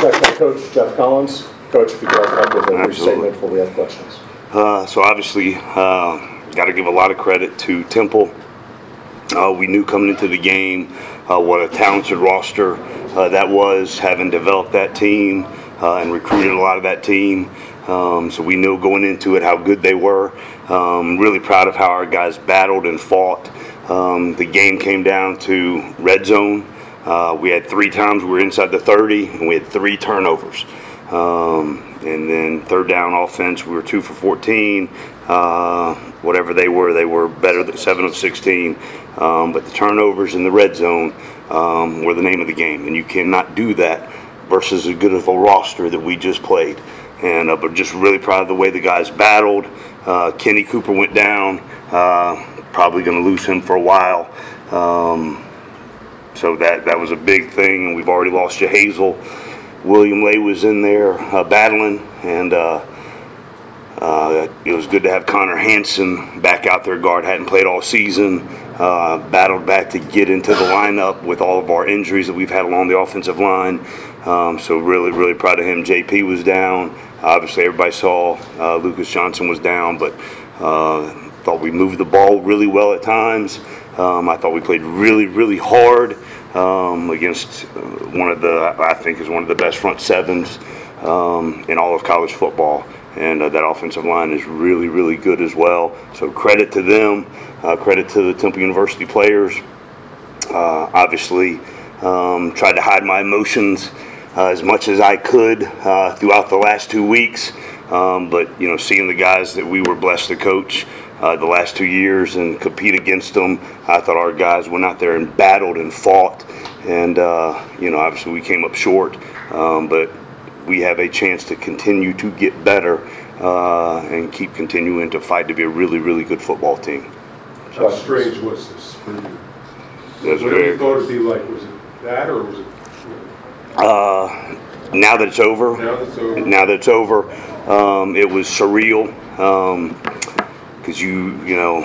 head coach, Geoff Collins. Coach, if you could open up with a brief Absolutely. statement before we have questions. Uh, so obviously, uh, got to give a lot of credit to Temple. Uh, we knew coming into the game uh, what a talented roster uh, that was, having developed that team uh, and recruited a lot of that team. Um, so we knew going into it how good they were. Um, really proud of how our guys battled and fought. Um, the game came down to red zone. Uh, we had three times we were inside the 30, and we had three turnovers. Um, and then third down offense, we were two for 14. Uh, whatever they were, they were better than seven of 16. Um, but the turnovers in the red zone um, were the name of the game, and you cannot do that versus as good of a roster that we just played. And uh, but just really proud of the way the guys battled. Uh, Kenny Cooper went down. Uh, probably going to lose him for a while. Um, so that that was a big thing, and we've already lost Hazel. William Lay was in there uh, battling, and uh, uh, it was good to have Connor Hanson back out there. Guard hadn't played all season. Uh, battled back to get into the lineup with all of our injuries that we've had along the offensive line. Um, so really, really proud of him. JP was down. Obviously, everybody saw uh, Lucas Johnson was down, but uh, thought we moved the ball really well at times. Um, I thought we played really, really hard um, against uh, one of the, I think, is one of the best front sevens um, in all of college football. And uh, that offensive line is really, really good as well. So credit to them. Uh, credit to the Temple University players. Uh, obviously, um, tried to hide my emotions uh, as much as I could uh, throughout the last two weeks. Um, but you know, seeing the guys that we were blessed to coach uh, the last two years and compete against them, I thought our guys went out there and battled and fought. And uh, you know, obviously we came up short, um, but we have a chance to continue to get better uh, and keep continuing to fight to be a really, really good football team. How strange was this for you? That's What very- you thought it'd be like, was it that or was it, Uh, now that it's over, now that's over? now that it's over, um, it was surreal because you, you know,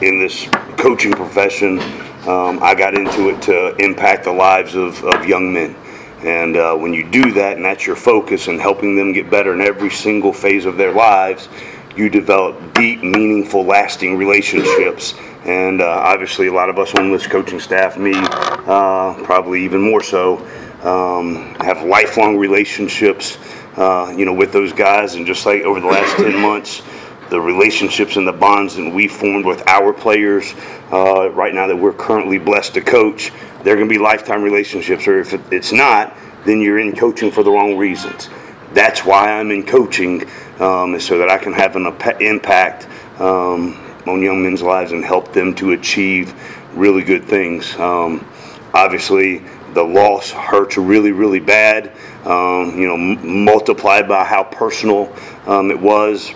in this coaching profession, um, I got into it to impact the lives of, of young men. And uh, when you do that, and that's your focus, and helping them get better in every single phase of their lives, you develop deep, meaningful, lasting relationships. And uh, obviously, a lot of us on this coaching staff, me uh, probably even more so, um, have lifelong relationships, uh, you know, with those guys. And just like over the last 10 months, the relationships and the bonds that we formed with our players uh, right now that we're currently blessed to coach, they're going to be lifetime relationships. Or if it's not, then you're in coaching for the wrong reasons. That's why I'm in coaching, um, is so that I can have an impact um, on young men's lives and help them to achieve really good things. Um, obviously, the loss hurts really, really bad. Um, you know, m- multiplied by how personal um, it was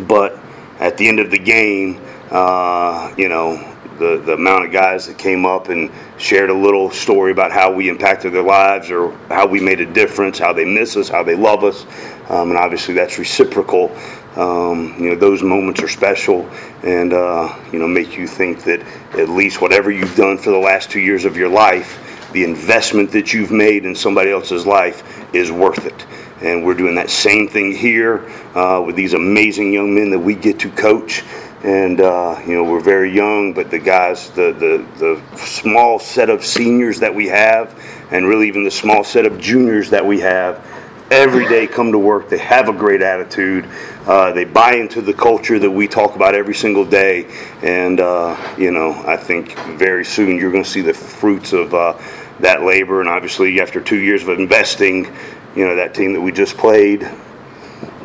but at the end of the game, uh, you know, the, the amount of guys that came up and shared a little story about how we impacted their lives or how we made a difference, how they miss us, how they love us, um, and obviously that's reciprocal. Um, you know, those moments are special and, uh, you know, make you think that at least whatever you've done for the last two years of your life, the investment that you've made in somebody else's life is worth it. And we're doing that same thing here uh, with these amazing young men that we get to coach. And uh, you know we're very young, but the guys, the, the the small set of seniors that we have, and really even the small set of juniors that we have, every day come to work. They have a great attitude. Uh, they buy into the culture that we talk about every single day. And, uh, you know, I think very soon you're going to see the fruits of uh, that labor. And obviously, after two years of investing, you know, that team that we just played,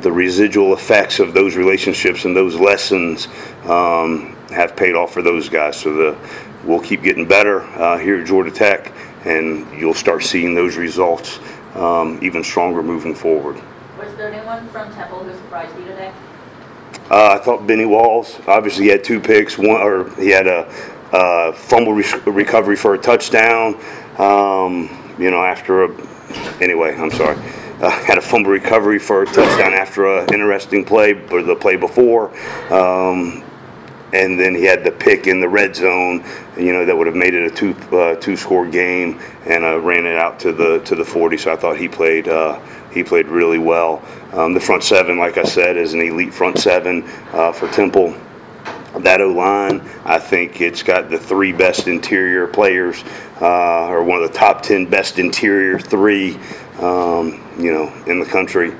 the residual effects of those relationships and those lessons um, have paid off for those guys. So the, we'll keep getting better uh, here at Georgia Tech, and you'll start seeing those results um, even stronger moving forward. Was there anyone from Temple who surprised you today? Uh, I thought Benny Walls, obviously he had two picks, one or he had a, uh fumble re- recovery for a touchdown. Um, you know, after a anyway, I'm sorry, uh, had a fumble recovery for a touchdown after an interesting play, or the play before. Um, and then he had the pick in the red zone, you know, that would have made it a two uh, two score game, and uh, ran it out to the to the 40. So I thought he played uh, he played really well. Um, the front seven, like I said, is an elite front seven uh, for Temple that O line, I think it's got the three best interior players, uh, or one of the top ten best interior three, um, you know, in the country,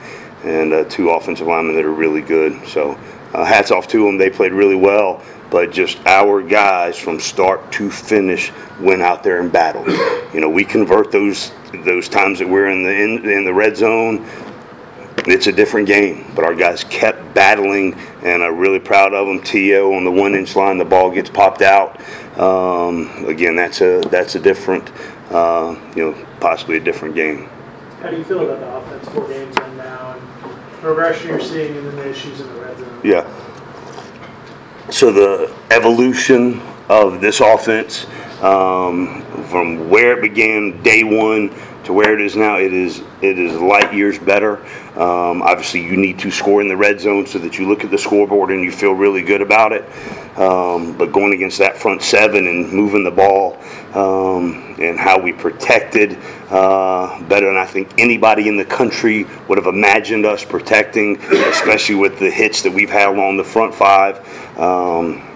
and uh, two offensive linemen that are really good. So, uh, hats off to them. They played really well, but just our guys from start to finish went out there and battled. You know, we convert those those times that we're in the in, in the red zone it's a different game, but our guys kept battling, and I'm really proud of them. To on the one inch line, the ball gets popped out. Um, again, that's a that's a different, uh, you know, possibly a different game. How do you feel about the offense four games in now and progression you're seeing and then the issues in the red zone? Yeah. So the evolution of this offense, um, from where it began day one to where it is now, it is it is light years better. Um, obviously, you need to score in the red zone so that you look at the scoreboard and you feel really good about it. Um, but going against that front seven and moving the ball um, and how we protected uh, better than I think anybody in the country would have imagined us protecting, especially with the hits that we've had along the front five. Um,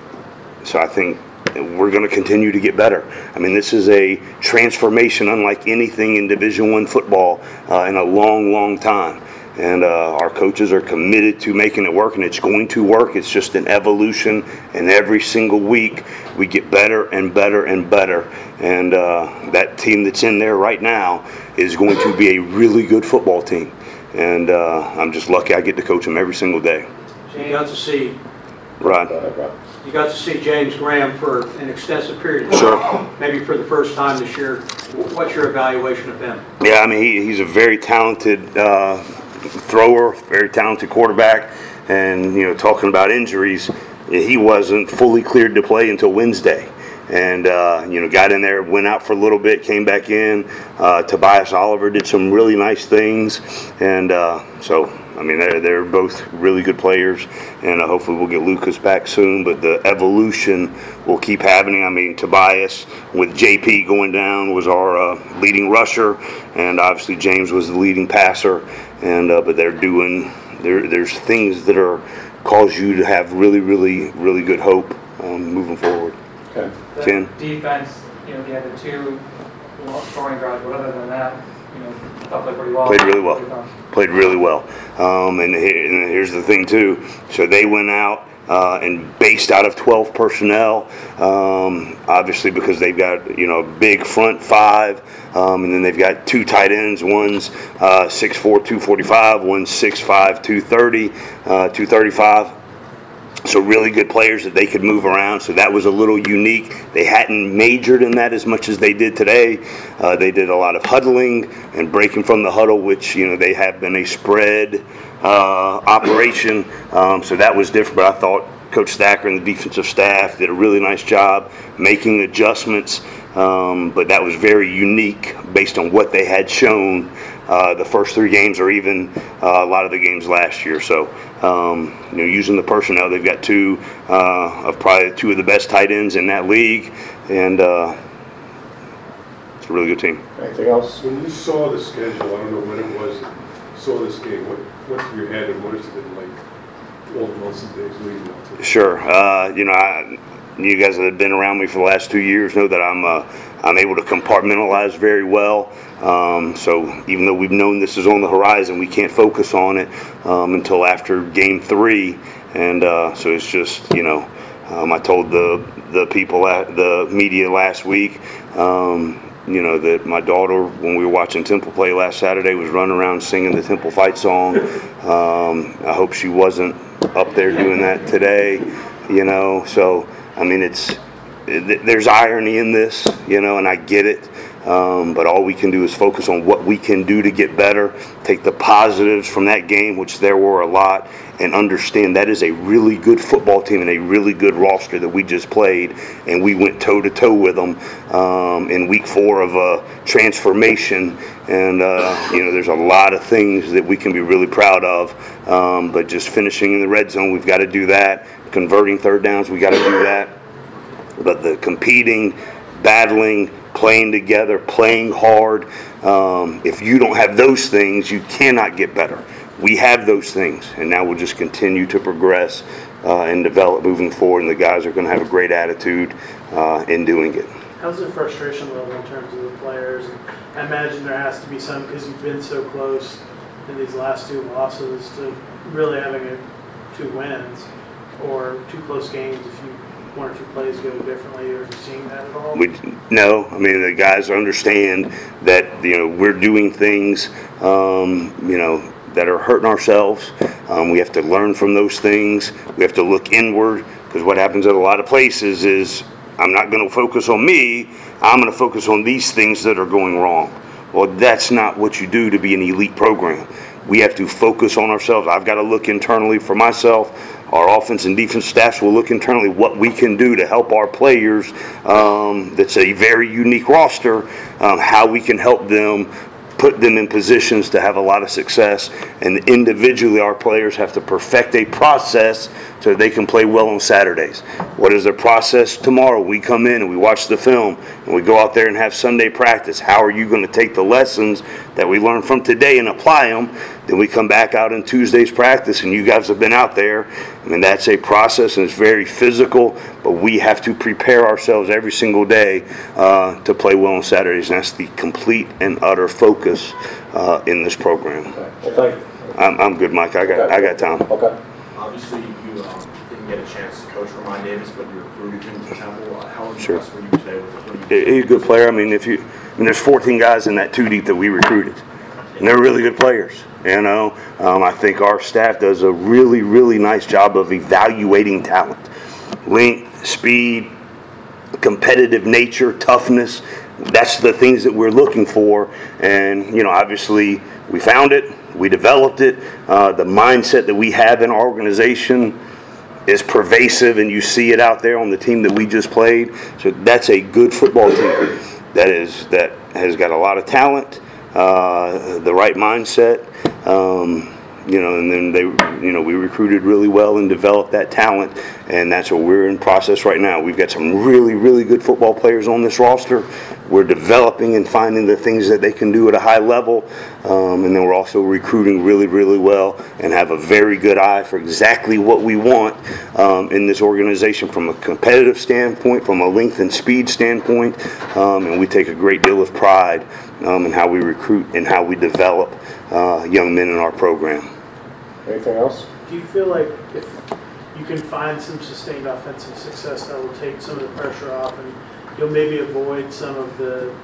so I think we're going to continue to get better. I mean, this is a transformation unlike anything in Division One football uh, in a long, long time. And uh, our coaches are committed to making it work, and it's going to work. It's just an evolution, and every single week we get better and better and better. And uh, that team that's in there right now is going to be a really good football team. And uh, I'm just lucky I get to coach them every single day. You got to see, Right. Go ahead, Rob. you got to see James Graham for an extensive period of time. Maybe for the first time this year. What's your evaluation of him? Yeah, I mean, he, he's a very talented uh, thrower, very talented quarterback. And, you know, talking about injuries, he wasn't fully cleared to play until Wednesday. And, uh, you know, got in there, went out for a little bit, came back in. Uh, Tobias Oliver did some really nice things. And uh, so, I mean, they're, they're both really good players. And uh, hopefully we'll get Lucas back soon. But the evolution will keep happening. I mean, Tobias with JP going down was our uh, leading rusher. And obviously James was the leading passer. And, uh, but they're doing, there, there's things that are cause you to have really, really, really good hope um, moving forward. Okay. The Ken? Defense, you know, they had the two scoring drives, but other than that, you know, thought played pretty well. Played really well. played really well. Um, and, he- and here's the thing too. So they went out uh, and based out of 12 personnel, um, obviously because they've got you know a big front five, um, and then they've got two tight ends. One's uh, 6'4", 245. One's 6'5", 230, uh, 235 so really good players that they could move around. So that was a little unique. They hadn't majored in that as much as they did today. Uh, they did a lot of huddling and breaking from the huddle, which you know they have been a spread uh, operation. Um, so that was different. But I thought Coach Thacker and the defensive staff did a really nice job making adjustments. Um, but that was very unique based on what they had shown uh, the first three games, or even uh, a lot of the games last year. So, um, you know, using the personnel, they've got two uh, of probably two of the best tight ends in that league, and uh, it's a really good team. Anything else? When you saw the schedule, I don't know when it was, saw this game, what, what's in your head and what has it been like all the months and days leading up to it? Sure. Uh, you know, I, you guys that have been around me for the last two years know that I'm uh, I'm able to compartmentalize very well. Um, so even though we've known this is on the horizon, we can't focus on it um, until after Game Three, and uh, so it's just you know. Um, I told the the people at the media last week, um, you know, that my daughter, when we were watching Temple play last Saturday, was running around singing the Temple fight song. Um, I hope she wasn't up there doing that today, you know. So I mean, it's there's irony in this, you know, and I get it. Um, but all we can do is focus on what we can do to get better, take the positives from that game, which there were a lot, and understand that is a really good football team and a really good roster that we just played, and we went toe to toe with them um, in week four of uh, transformation. And uh, you know, there's a lot of things that we can be really proud of, um, but just finishing in the red zone, we've got to do that. Converting third downs, we got to do that. But the competing, battling, playing together, playing hard. Um, if you don't have those things, you cannot get better. We have those things, and now we'll just continue to progress uh, and develop moving forward. And the guys are going to have a great attitude uh, in doing it. How's the frustration level in terms of the players? I imagine there has to be some because you've been so close in these last two losses to really having a, two wins or two close games if you one or two plays go differently, or you seeing that at all? We no, I mean the guys understand that you know we're doing things um, you know that are hurting ourselves. Um, we have to learn from those things. We have to look inward because what happens at a lot of places is I'm not going to focus on me. I'm going to focus on these things that are going wrong. Well, that's not what you do to be an elite program. We have to focus on ourselves. I've got to look internally for myself. Our offense and defense staffs will look internally what we can do to help our players. Um, that's a very unique roster. Um, how we can help them put them in positions to have a lot of success. And individually, our players have to perfect a process so they can play well on Saturdays. What is the process tomorrow? We come in and we watch the film and we go out there and have Sunday practice. How are you going to take the lessons that we learned from today and apply them? Then we come back out in Tuesday's practice, and you guys have been out there. I mean, that's a process and it's very physical, but we have to prepare ourselves every single day uh, to play well on Saturdays. And that's the complete and utter focus uh, in this program. Okay. Well. I'm, I'm good, Mike. I got, I got time. Okay. Obviously, you um, didn't get a chance to coach Ramon Davis, but you recruited him to Temple. Uh, How Sure. were you today with what He- you He's a good player. I mean, if you, I mean, there's 14 guys in that two deep that we recruited, and they're really good players. You know, um, I think our staff does a really, really nice job of evaluating talent, length, speed, competitive nature, toughness. That's the things that we're looking for. And, you know, obviously we found it, we developed it. Uh, the mindset that we have in our organization is pervasive, and you see it out there on the team that we just played. So that's a good football team that is that has got a lot of talent, uh, the right mindset. Um, you know, and then they, you know, we recruited really well and developed that talent, and that's what we're in process right now. We've got some really, really good football players on this roster. We're developing and finding the things that they can do at a high level, um, and then we're also recruiting really, really well and have a very good eye for exactly what we want um, in this organization from a competitive standpoint, from a length and speed standpoint, um, and we take a great deal of pride um, in how we recruit and how we develop uh, young men in our program. Anything else? Do you feel like if you can find some sustained offensive success that will take some of the pressure off and you'll maybe avoid some of the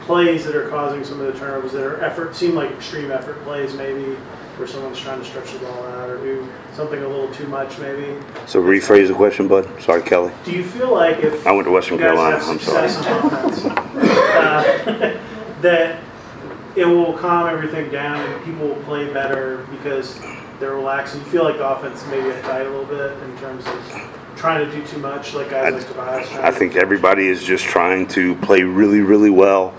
plays that are causing some of the turnovers that are effort, seem like extreme effort plays maybe, where someone's trying to stretch the ball out or do something a little too much maybe? So rephrase the question, bud. Sorry, Kelly. Do you feel like if I went to Western Carolina. I'm sorry. on offense, uh, that it will calm everything down and people will play better because they're relaxed. You feel like the offense maybe uptight a little bit in terms of trying to do too much, like guys I- like Tobias. I to- think everybody is just trying to play really, really well,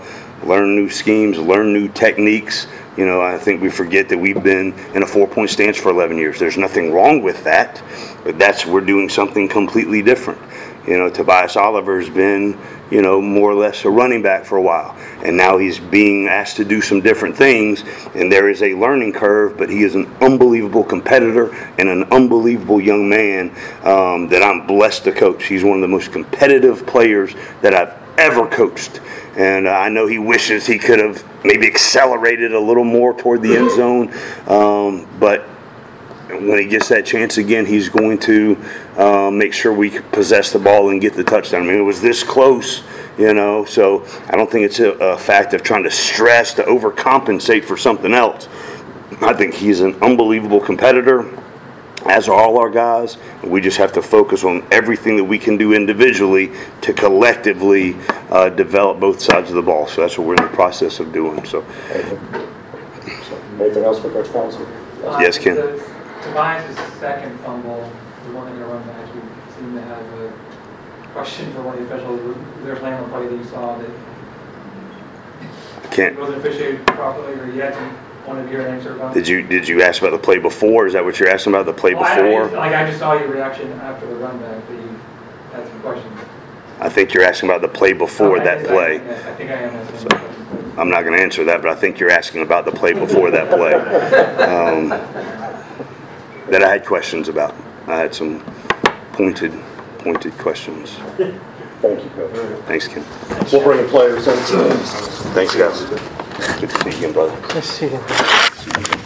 learn new schemes, learn new techniques. You know, I think we forget that we've been in a four-point stance for 11 years. There's nothing wrong with that, but that's we're doing something completely different. You know, Tobias Oliver has been, you know, more or less a running back for a while, and now he's being asked to do some different things, and there is a learning curve. But he is an unbelievable competitor and an unbelievable young man um, that I'm blessed to coach. He's one of the most competitive players that I've ever coached. And uh, I know he wishes he could have maybe accelerated a little more toward the end zone. Um, but when he gets that chance again, he's going to uh, make sure we possess the ball and get the touchdown. I mean, it was this close, you know, so I don't think it's a, a fact of trying to stress to overcompensate for something else. I think he's an unbelievable competitor. as are all our guys. We just have to focus on everything that we can do individually to collectively uh, develop both sides of the ball. So that's what we're in the process of doing. So, Anything else for Coach? Uh, Yes, Ken. The- Tobias' second fumble, the one that you run back, you seem to have a question for one of the officials. Was there a plan on play that you saw that can't. wasn't officiated properly, or you had to, wanted to hear an answer about? Did you did you ask about the play before? Is that what you're asking about? The play Well, I- I just- before? Like, I just saw your reaction after the run back, that you had some questions. I think you're asking about the play before that I- play. yes, I think I am asking. I'm not going to answer that, but I think you're asking about the play before that play. Um, that I had questions about. I had some pointed, pointed questions. Thank you, Coach. Thanks, Ken. We'll bring the players in. Thanks, guys. Good to see you again, brother. Nice to see you.